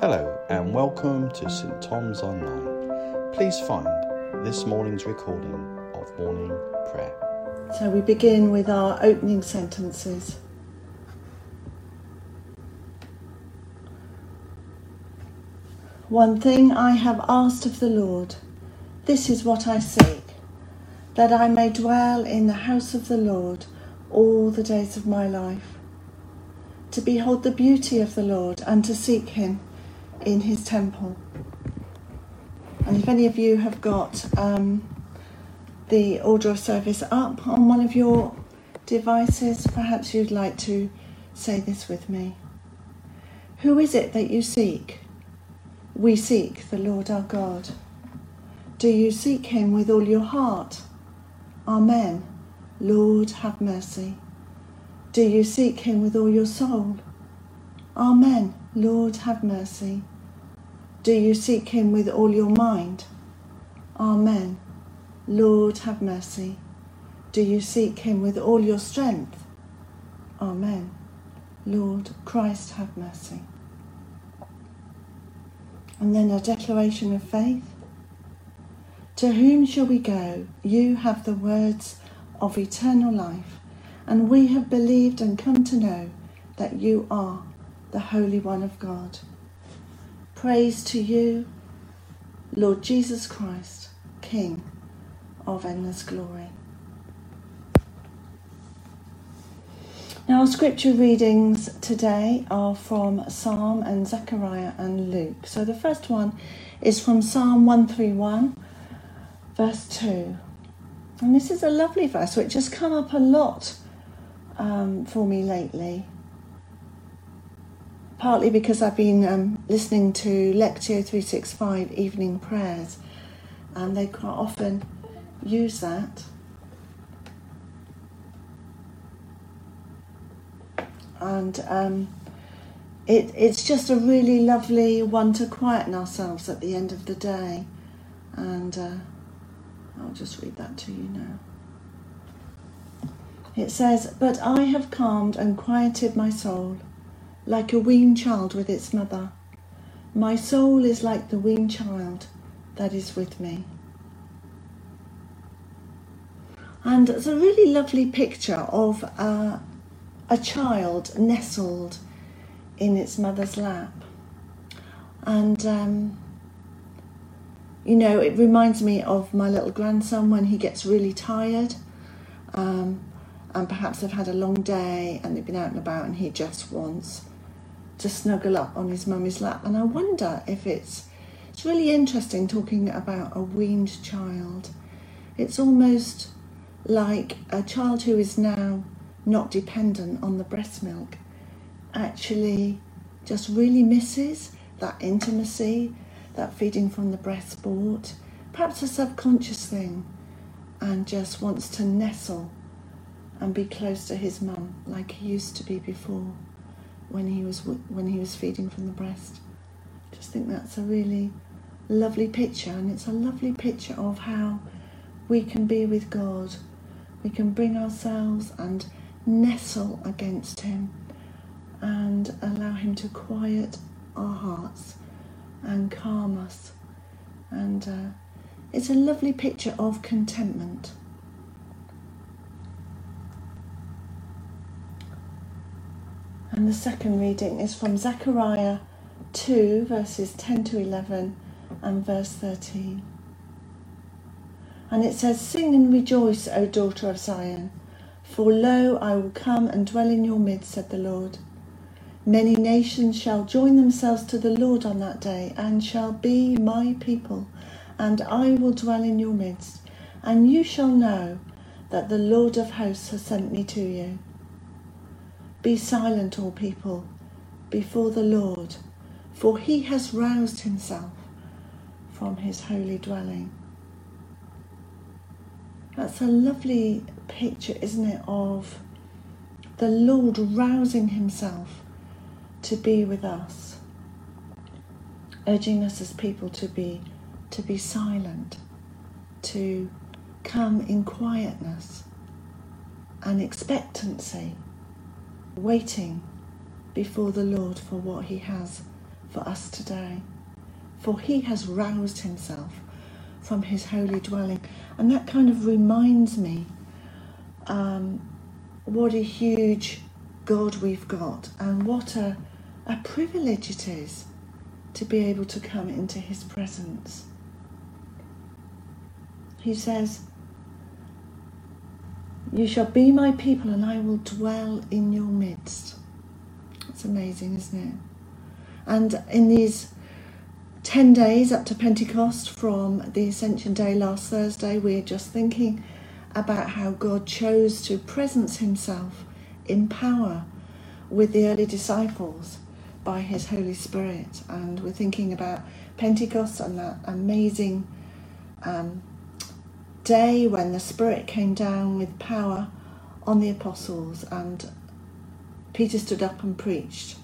Hello and welcome to St Thomas Online. Please find this morning's recording of morning prayer. So we begin with our opening sentences. One thing I have asked of the Lord, this is what I seek, that I may dwell in the house of the Lord all the days of my life, to behold the beauty of the Lord and to seek him in his temple. And if any of you have got um, the order of service up on one of your devices, perhaps you'd like to say this with me. Who is it that you seek? We seek the Lord our God. Do you seek him with all your heart? Amen. Lord, have mercy. Do you seek him with all your soul? Amen. Lord, have mercy. Do you seek him with all your mind? Amen. Lord, have mercy. Do you seek him with all your strength? Amen. Lord, Christ, have mercy. And then a declaration of faith. To whom shall we go? You have the words of eternal life, and we have believed and come to know that you are the Holy One of God. Praise to you, Lord Jesus Christ, King of endless glory. Now, our scripture readings today are from Psalm and Zechariah and Luke. So the first one is from Psalm 131, verse 2. And this is a lovely verse which has come up a lot um, for me lately. Partly because I've been um, listening to Lectio 365 evening prayers, and they quite often use that. and um, it, it's just a really lovely one to quieten ourselves at the end of the day. And uh, I'll just read that to you now. It says, But I have calmed and quieted my soul, like a weaned child with its mother. My soul is like the weaned child that is with me. And it's a really lovely picture of uh, a child nestled in its mother's lap. And, um, you know, it reminds me of my little grandson when he gets really tired. Um, and perhaps they've had a long day and they've been out and about and he just wants to snuggle up on his mummy's lap. And I wonder if it's it's really interesting talking about a weaned child. It's almost like a child who is now not dependent on the breast milk, actually just really misses that intimacy, that feeding from the breast bought, perhaps a subconscious thing, and just wants to nestle and be close to his mum like he used to be before when he was when he was feeding from the breast. I Just think that's a really lovely picture, and it's a lovely picture of how we can be with God. We can bring ourselves and nestle against Him and allow Him to quiet our hearts and calm us. And uh, it's a lovely picture of contentment. And the second reading is from Zechariah 2, verses 10 to 11 and verse 13. And it says, Sing and rejoice, O daughter of Zion. For lo, I will come and dwell in your midst, said the Lord. Many nations shall join themselves to the Lord on that day, and shall be my people, and I will dwell in your midst, and you shall know that the Lord of hosts has sent me to you. Be silent, all people, before the Lord, for he has roused himself from his holy dwelling. That's a lovely picture, isn't it, of the Lord rousing himself to be with us, urging us as people to be to be silent, to come in quietness and expectancy, waiting before the Lord for what he has for us today. For he has roused himself from his holy dwelling. And that kind of reminds me um, what a huge God we've got and what a, a privilege it is to be able to come into his presence. He says, You shall be my people and I will dwell in your midst. It's amazing, isn't it? And in these 10 days up to Pentecost from the Ascension Day last Thursday, we're just thinking about how God chose to presence himself in power with the early disciples by his Holy Spirit. And we're thinking about Pentecost and that amazing um, day when the Spirit came down with power on the apostles and Peter stood up and preached.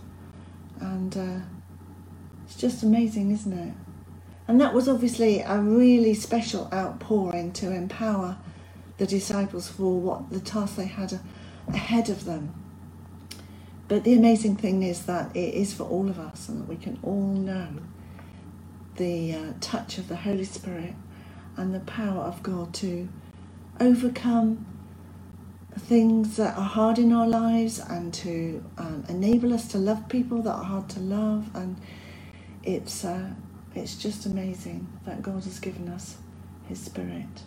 And uh, it's just amazing, isn't it? And that was obviously a really special outpouring to empower the disciples for what the task they had ahead of them. But the amazing thing is that it is for all of us and that we can all know the uh, touch of the Holy Spirit and the power of God to overcome things that are hard in our lives and to um, enable us to love people that are hard to love. And it's, uh, it's just amazing that God has given us His Spirit.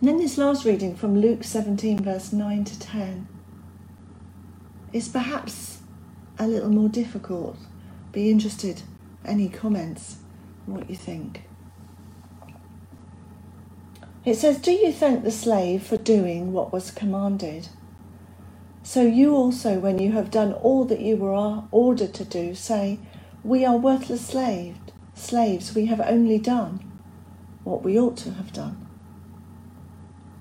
And then this last reading from Luke 17, verse 9 to 10 is perhaps a little more difficult. Be interested. Any comments? What you think? It says, Do you thank the slave for doing what was commanded? So you also, when you have done all that you were ordered to do, say, We are worthless slaves, slaves, we have only done what we ought to have done.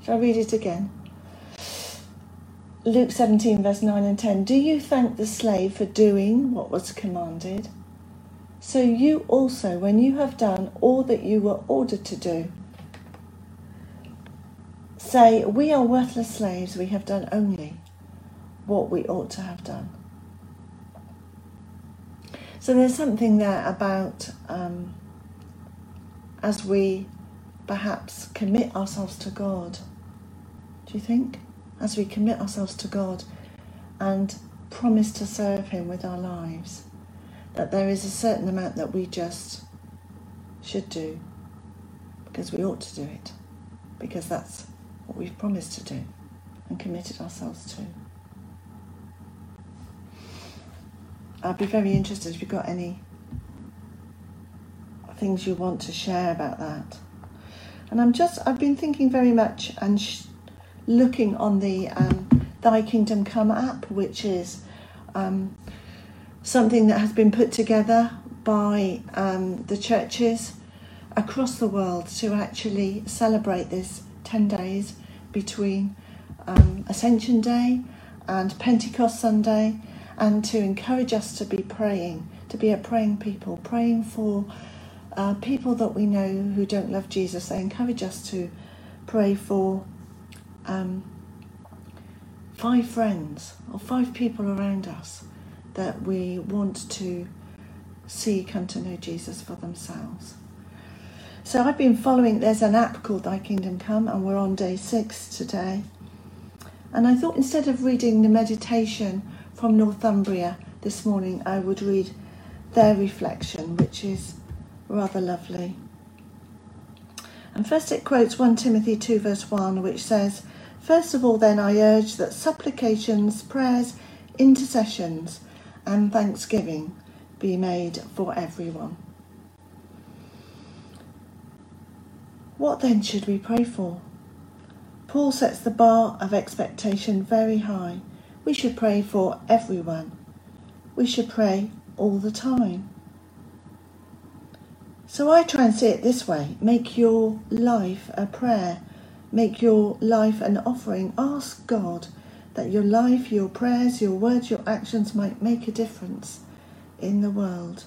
Shall I read it again? Luke 17, verse 9 and 10. Do you thank the slave for doing what was commanded? So you also, when you have done all that you were ordered to do, say, We are worthless slaves, we have done only what we ought to have done. So there's something there about um, as we perhaps commit ourselves to God do you think? As we commit ourselves to God and promise to serve Him with our lives, that there is a certain amount that we just should do because we ought to do it, because that's what we've promised to do and committed ourselves to. I'd be very interested if you've got any things you want to share about that. And I'm just, I've been thinking very much and sh- looking on the um, Thy Kingdom Come app, which is um, something that has been put together by um, the churches across the world to actually celebrate this 10 days between um, Ascension Day and Pentecost Sunday and to encourage us to be praying, to be a praying people, praying for uh, people that we know who don't love Jesus. They encourage us to pray for um, five friends or five people around us that we want to see come to know Jesus for themselves. So I've been following, there's an app called Thy Kingdom Come, and we're on day six today. And I thought instead of reading the meditation from Northumbria this morning, I would read their reflection, which is rather lovely. And first it quotes 1 Timothy 2, verse 1, which says, First of all, then, I urge that supplications, prayers, intercessions, and thanksgiving be made for everyone. What then should we pray for? Paul sets the bar of expectation very high. We should pray for everyone. We should pray all the time. So I try and see it this way make your life a prayer Make your life an offering. Ask God that your life, your prayers, your words, your actions might make a difference in the world.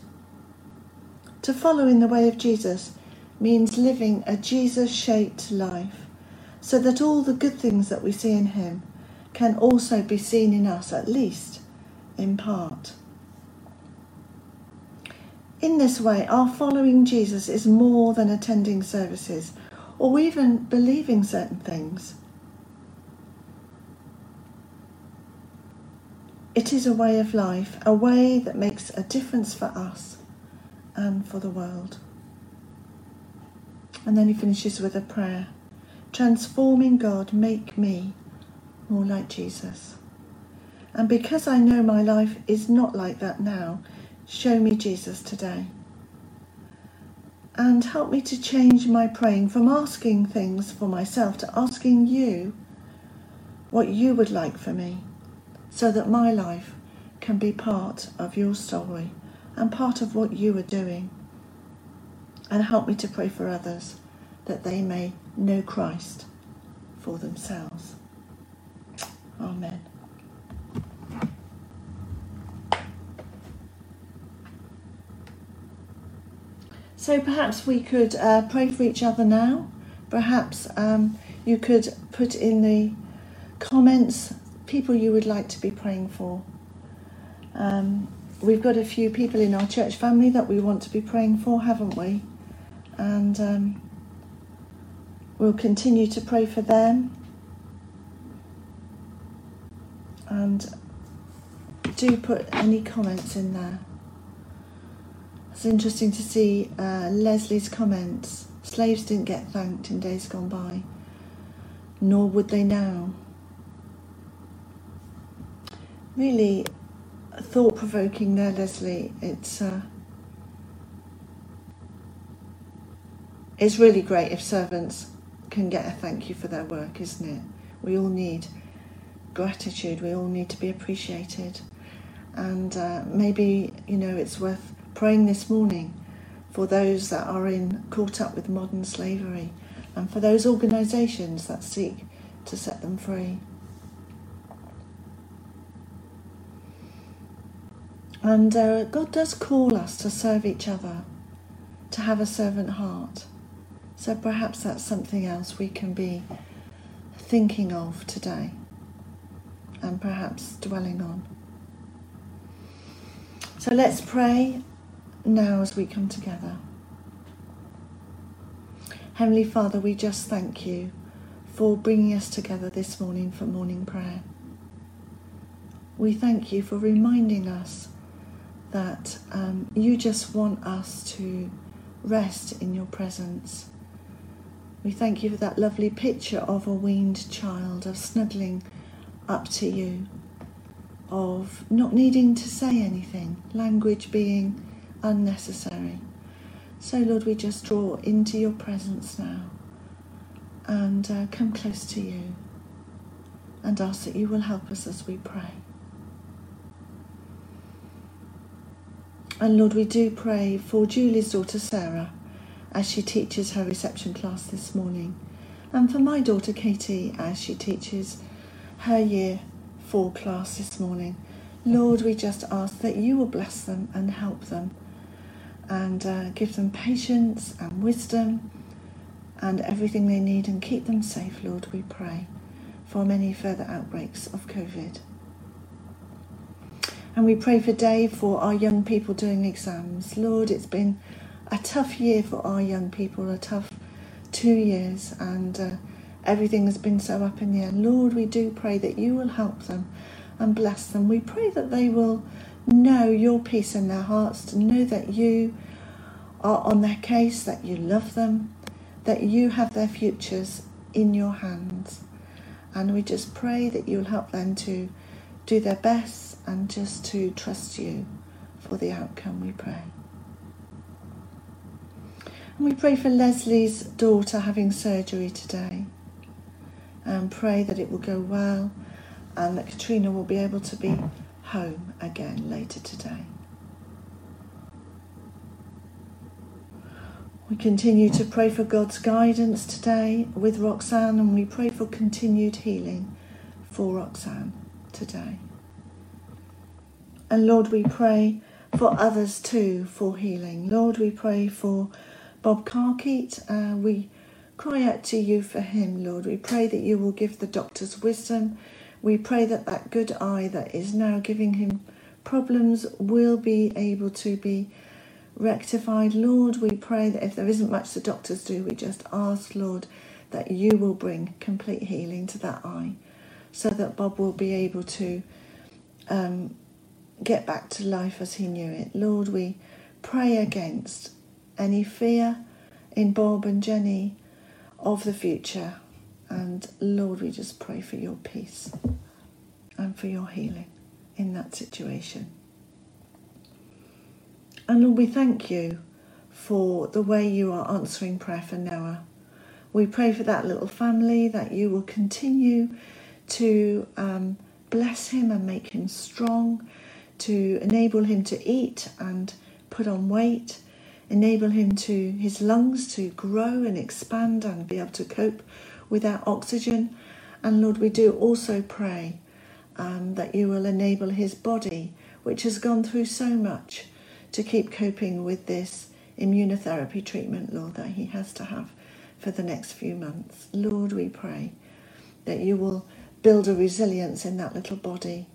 To follow in the way of Jesus means living a Jesus shaped life so that all the good things that we see in Him can also be seen in us, at least in part. In this way, our following Jesus is more than attending services or even believing certain things. It is a way of life, a way that makes a difference for us and for the world. And then he finishes with a prayer Transforming God, make me more like Jesus. And because I know my life is not like that now, show me Jesus today. And help me to change my praying from asking things for myself to asking you what you would like for me, so that my life can be part of your story and part of what you are doing. And help me to pray for others that they may know Christ for themselves. Amen. So perhaps we could uh, pray for each other now. Perhaps um, you could put in the comments people you would like to be praying for. Um, we've got a few people in our church family that we want to be praying for, haven't we? And um, we'll continue to pray for them. And do put any comments in there. It's interesting to see uh, Leslie's comments. Slaves didn't get thanked in days gone by, nor would they now. Really thought provoking there, Leslie. It's uh, it's really great if servants can get a thank you for their work, isn't it? We all need gratitude. We all need to be appreciated, and uh, maybe you know it's worth praying this morning for those that are in caught up with modern slavery and for those organisations that seek to set them free. And uh, God does call us to serve each other, to have a servant heart. So perhaps that's something else we can be thinking of today and perhaps dwelling on. So let's pray now as we come together. Heavenly Father, we just thank you for bringing us together this morning for morning prayer. We thank you for reminding us that um, you just want us to rest in your presence. We thank you for that lovely picture of a weaned child, of snuggling up to you, of not needing to say anything, language being unnecessary. So, Lord, we just draw into your presence now and uh, come close to you and ask that you will help us as we pray. And Lord, we do pray for Julie's daughter Sarah as she teaches her reception class this morning, and for my daughter Katie as she teaches her year four class this morning. Lord, we just ask that you will bless them and help them and uh, give them patience and wisdom and everything they need and keep them safe, Lord, we pray, for many further outbreaks of COVID. And we pray for Dave for our young people doing exams. Lord, it's been a tough year for our young people, a tough two years, and uh, everything has been so up in the air. Lord, we do pray that you will help them and bless them. We pray that they will know your peace in their hearts, to know that you are on their case, that you love them, that you have their futures in your hands. And we just pray that you'll help them to do their best and just to trust you for the outcome, we pray. And we pray for Leslie's daughter having surgery today and pray that it will go well and that Katrina will be able to be home again later today. We continue to pray for God's guidance today with Roxanne, and we pray for continued healing for Roxanne today. And Lord, we pray for others too for healing. Lord, we pray for Bob Carkeet. Uh, we cry out to you for him, Lord. We pray that you will give the doctors wisdom we pray that that good eye that is now giving him problems will be able to be rectified. Lord, we pray that if there isn't much the doctors do, we just ask, Lord, that you will bring complete healing to that eye so that Bob will be able to um, get back to life as he knew it. Lord, we pray against any fear in Bob and Jenny of the future. And Lord, we just pray for your peace and for your healing in that situation. And Lord, we thank you for the way you are answering prayer for Noah. We pray for that little family that you will continue to um, bless him and make him strong, to enable him to eat and put on weight, enable him to his lungs to grow and expand and be able to cope without oxygen. And Lord, we do also pray um, that you will enable his body, which has gone through so much, to keep coping with this immunotherapy treatment, Lord, that he has to have for the next few months. Lord, we pray that you will build a resilience in that little body.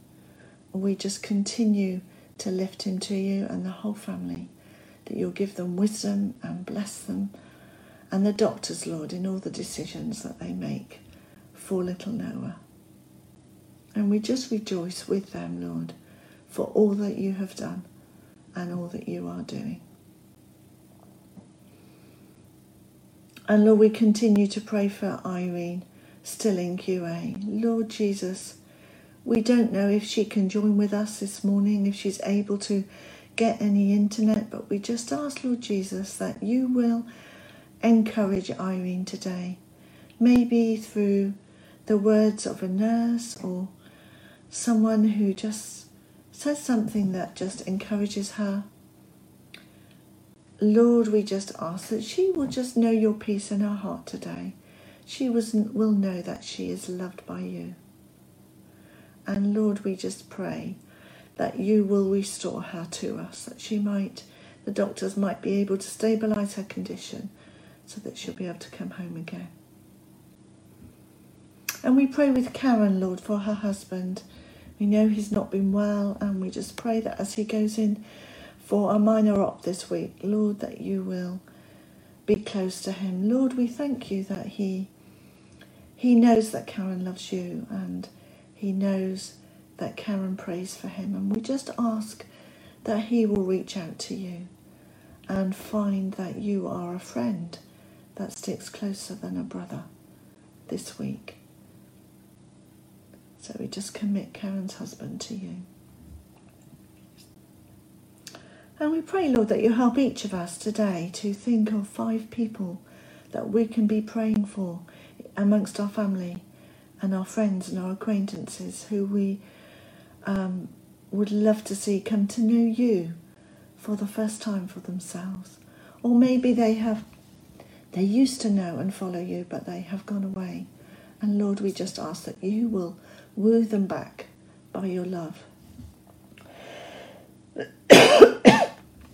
We just continue to lift him to you and the whole family, that you'll give them wisdom and bless them, and the doctors, Lord, in all the decisions that they make for little Noah. And we just rejoice with them, Lord, for all that you have done and all that you are doing. And Lord, we continue to pray for Irene, still in QA. Lord Jesus, we don't know if she can join with us this morning, if she's able to get any internet, but we just ask, Lord Jesus, that you will encourage Irene today. Maybe through the words of a nurse or someone who just says something that just encourages her. Lord, we just ask that she will just know your peace in her heart today. She was, will know that she is loved by you. And Lord, we just pray that you will restore her to us, that she might, the doctors might be able to stabilize her condition so that she'll be able to come home again. And we pray with Karen, Lord, for her husband we know he's not been well, and we just pray that as he goes in for a minor op this week, Lord, that you will be close to him. Lord, we thank you that he he knows that Karen loves you and he knows that Karen prays for him and we just ask that he will reach out to you and find that you are a friend that sticks closer than a brother this week. So we just commit Karen's husband to you. And we pray, Lord, that you help each of us today to think of five people that we can be praying for amongst our family and our friends and our acquaintances who we um, would love to see come to know you for the first time for themselves. Or maybe they have, they used to know and follow you, but they have gone away. And Lord, we just ask that you will woo them back by your love.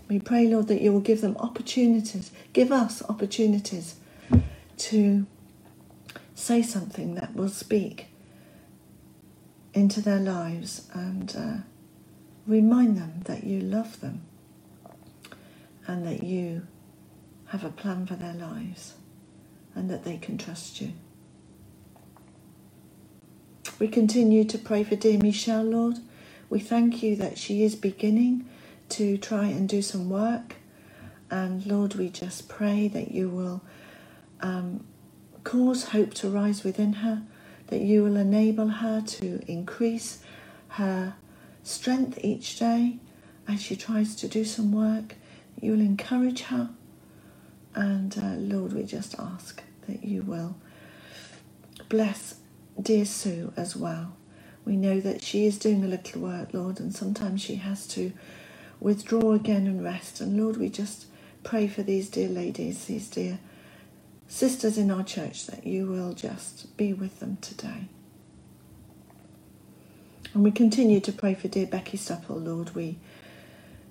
we pray, Lord, that you will give them opportunities, give us opportunities to say something that will speak into their lives and uh, remind them that you love them and that you have a plan for their lives and that they can trust you. We continue to pray for dear Michelle, Lord. We thank you that she is beginning to try and do some work. And Lord, we just pray that you will um, cause hope to rise within her, that you will enable her to increase her strength each day as she tries to do some work. You will encourage her. And uh, Lord, we just ask that you will bless dear Sue as well. We know that she is doing a little work, Lord, and sometimes she has to withdraw again and rest. And Lord, we just pray for these dear ladies, these dear sisters in our church, that you will just be with them today. And we continue to pray for dear Becky Supple, Lord. We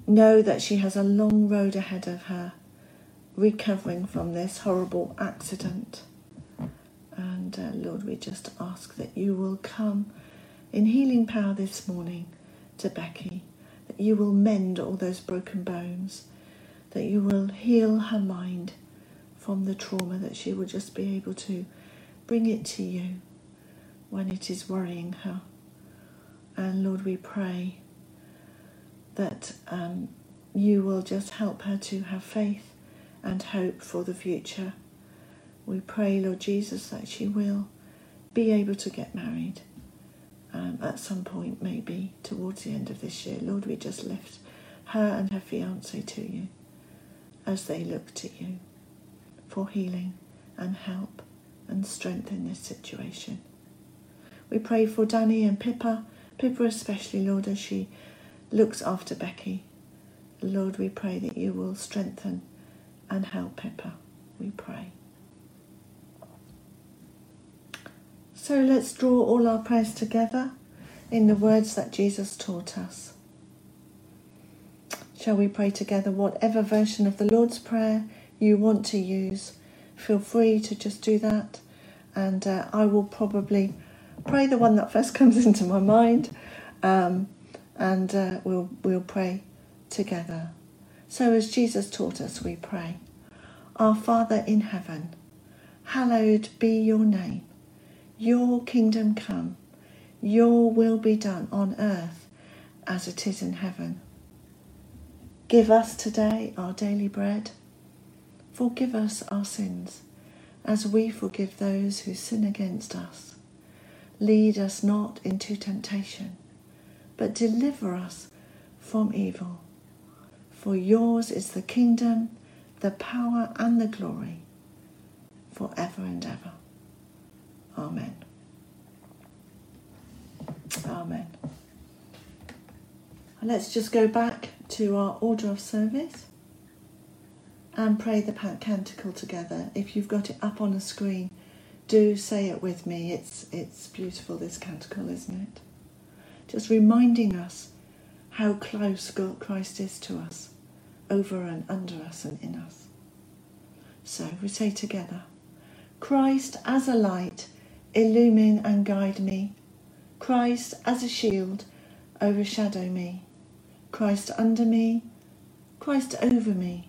know that she has a long road ahead of her recovering from this horrible accident. And uh, Lord, we just ask that you will come in healing power this morning to Becky, that you will mend all those broken bones, that you will heal her mind from the trauma, that she will just be able to bring it to you when it is worrying her. And Lord, we pray that um, you will just help her to have faith and hope for the future. We pray, Lord Jesus, that she will be able to get married um, at some point, maybe towards the end of this year. Lord, we just lift her and her fiance to you as they look to you for healing and help and strength in this situation. We pray for Danny and Pippa, Pippa especially, Lord, as she looks after Becky. Lord, we pray that you will strengthen and help Pippa. We pray. So let's draw all our prayers together in the words that Jesus taught us. Shall we pray together? Whatever version of the Lord's Prayer you want to use, feel free to just do that. And uh, I will probably pray the one that first comes into my mind, um, and uh, we'll, we'll pray together. So, as Jesus taught us, we pray Our Father in heaven, hallowed be your name. Your kingdom come, your will be done on earth as it is in heaven. Give us today our daily bread. Forgive us our sins as we forgive those who sin against us. Lead us not into temptation, but deliver us from evil. For yours is the kingdom, the power, and the glory, forever and ever. Amen. Amen. let's just go back to our order of service and pray the canticle together. If you've got it up on a screen, do say it with me. It's it's beautiful this canticle, isn't it? Just reminding us how close God Christ is to us, over and under us and in us. So we say together, Christ as a light illumine and guide me. Christ as a shield, overshadow me. Christ under me, Christ over me,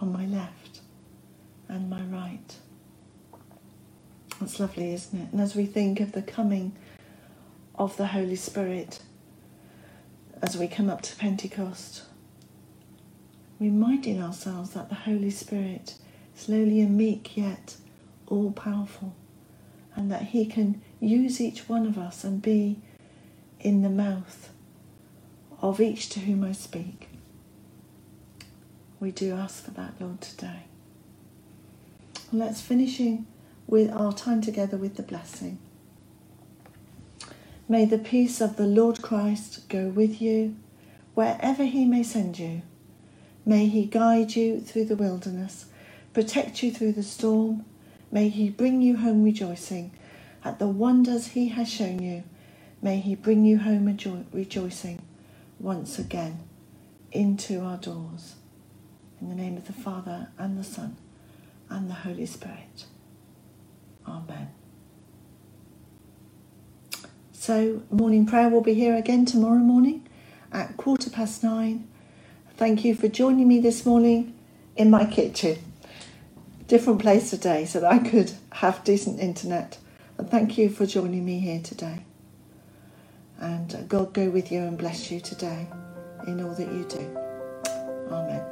on my left and my right. That's lovely, isn't it? And as we think of the coming of the Holy Spirit, as we come up to Pentecost, reminding ourselves that the Holy Spirit is lowly and meek, yet all powerful, and that He can use each one of us and be in the mouth of each to whom I speak. We do ask for that, Lord, today. let's finishing with our time together with the blessing. May the peace of the Lord Christ go with you wherever he may send you. May he guide you through the wilderness, protect you through the storm, May he bring you home rejoicing at the wonders he has shown you. May he bring you home rejoicing once again into our doors. In the name of the Father and the Son and the Holy Spirit. Amen. So, morning prayer will be here again tomorrow morning at quarter past nine. Thank you for joining me this morning in my kitchen different place today so that I could have decent internet. And thank you for joining me here today. And uh, God go with you and bless you today in all that you do. Amen.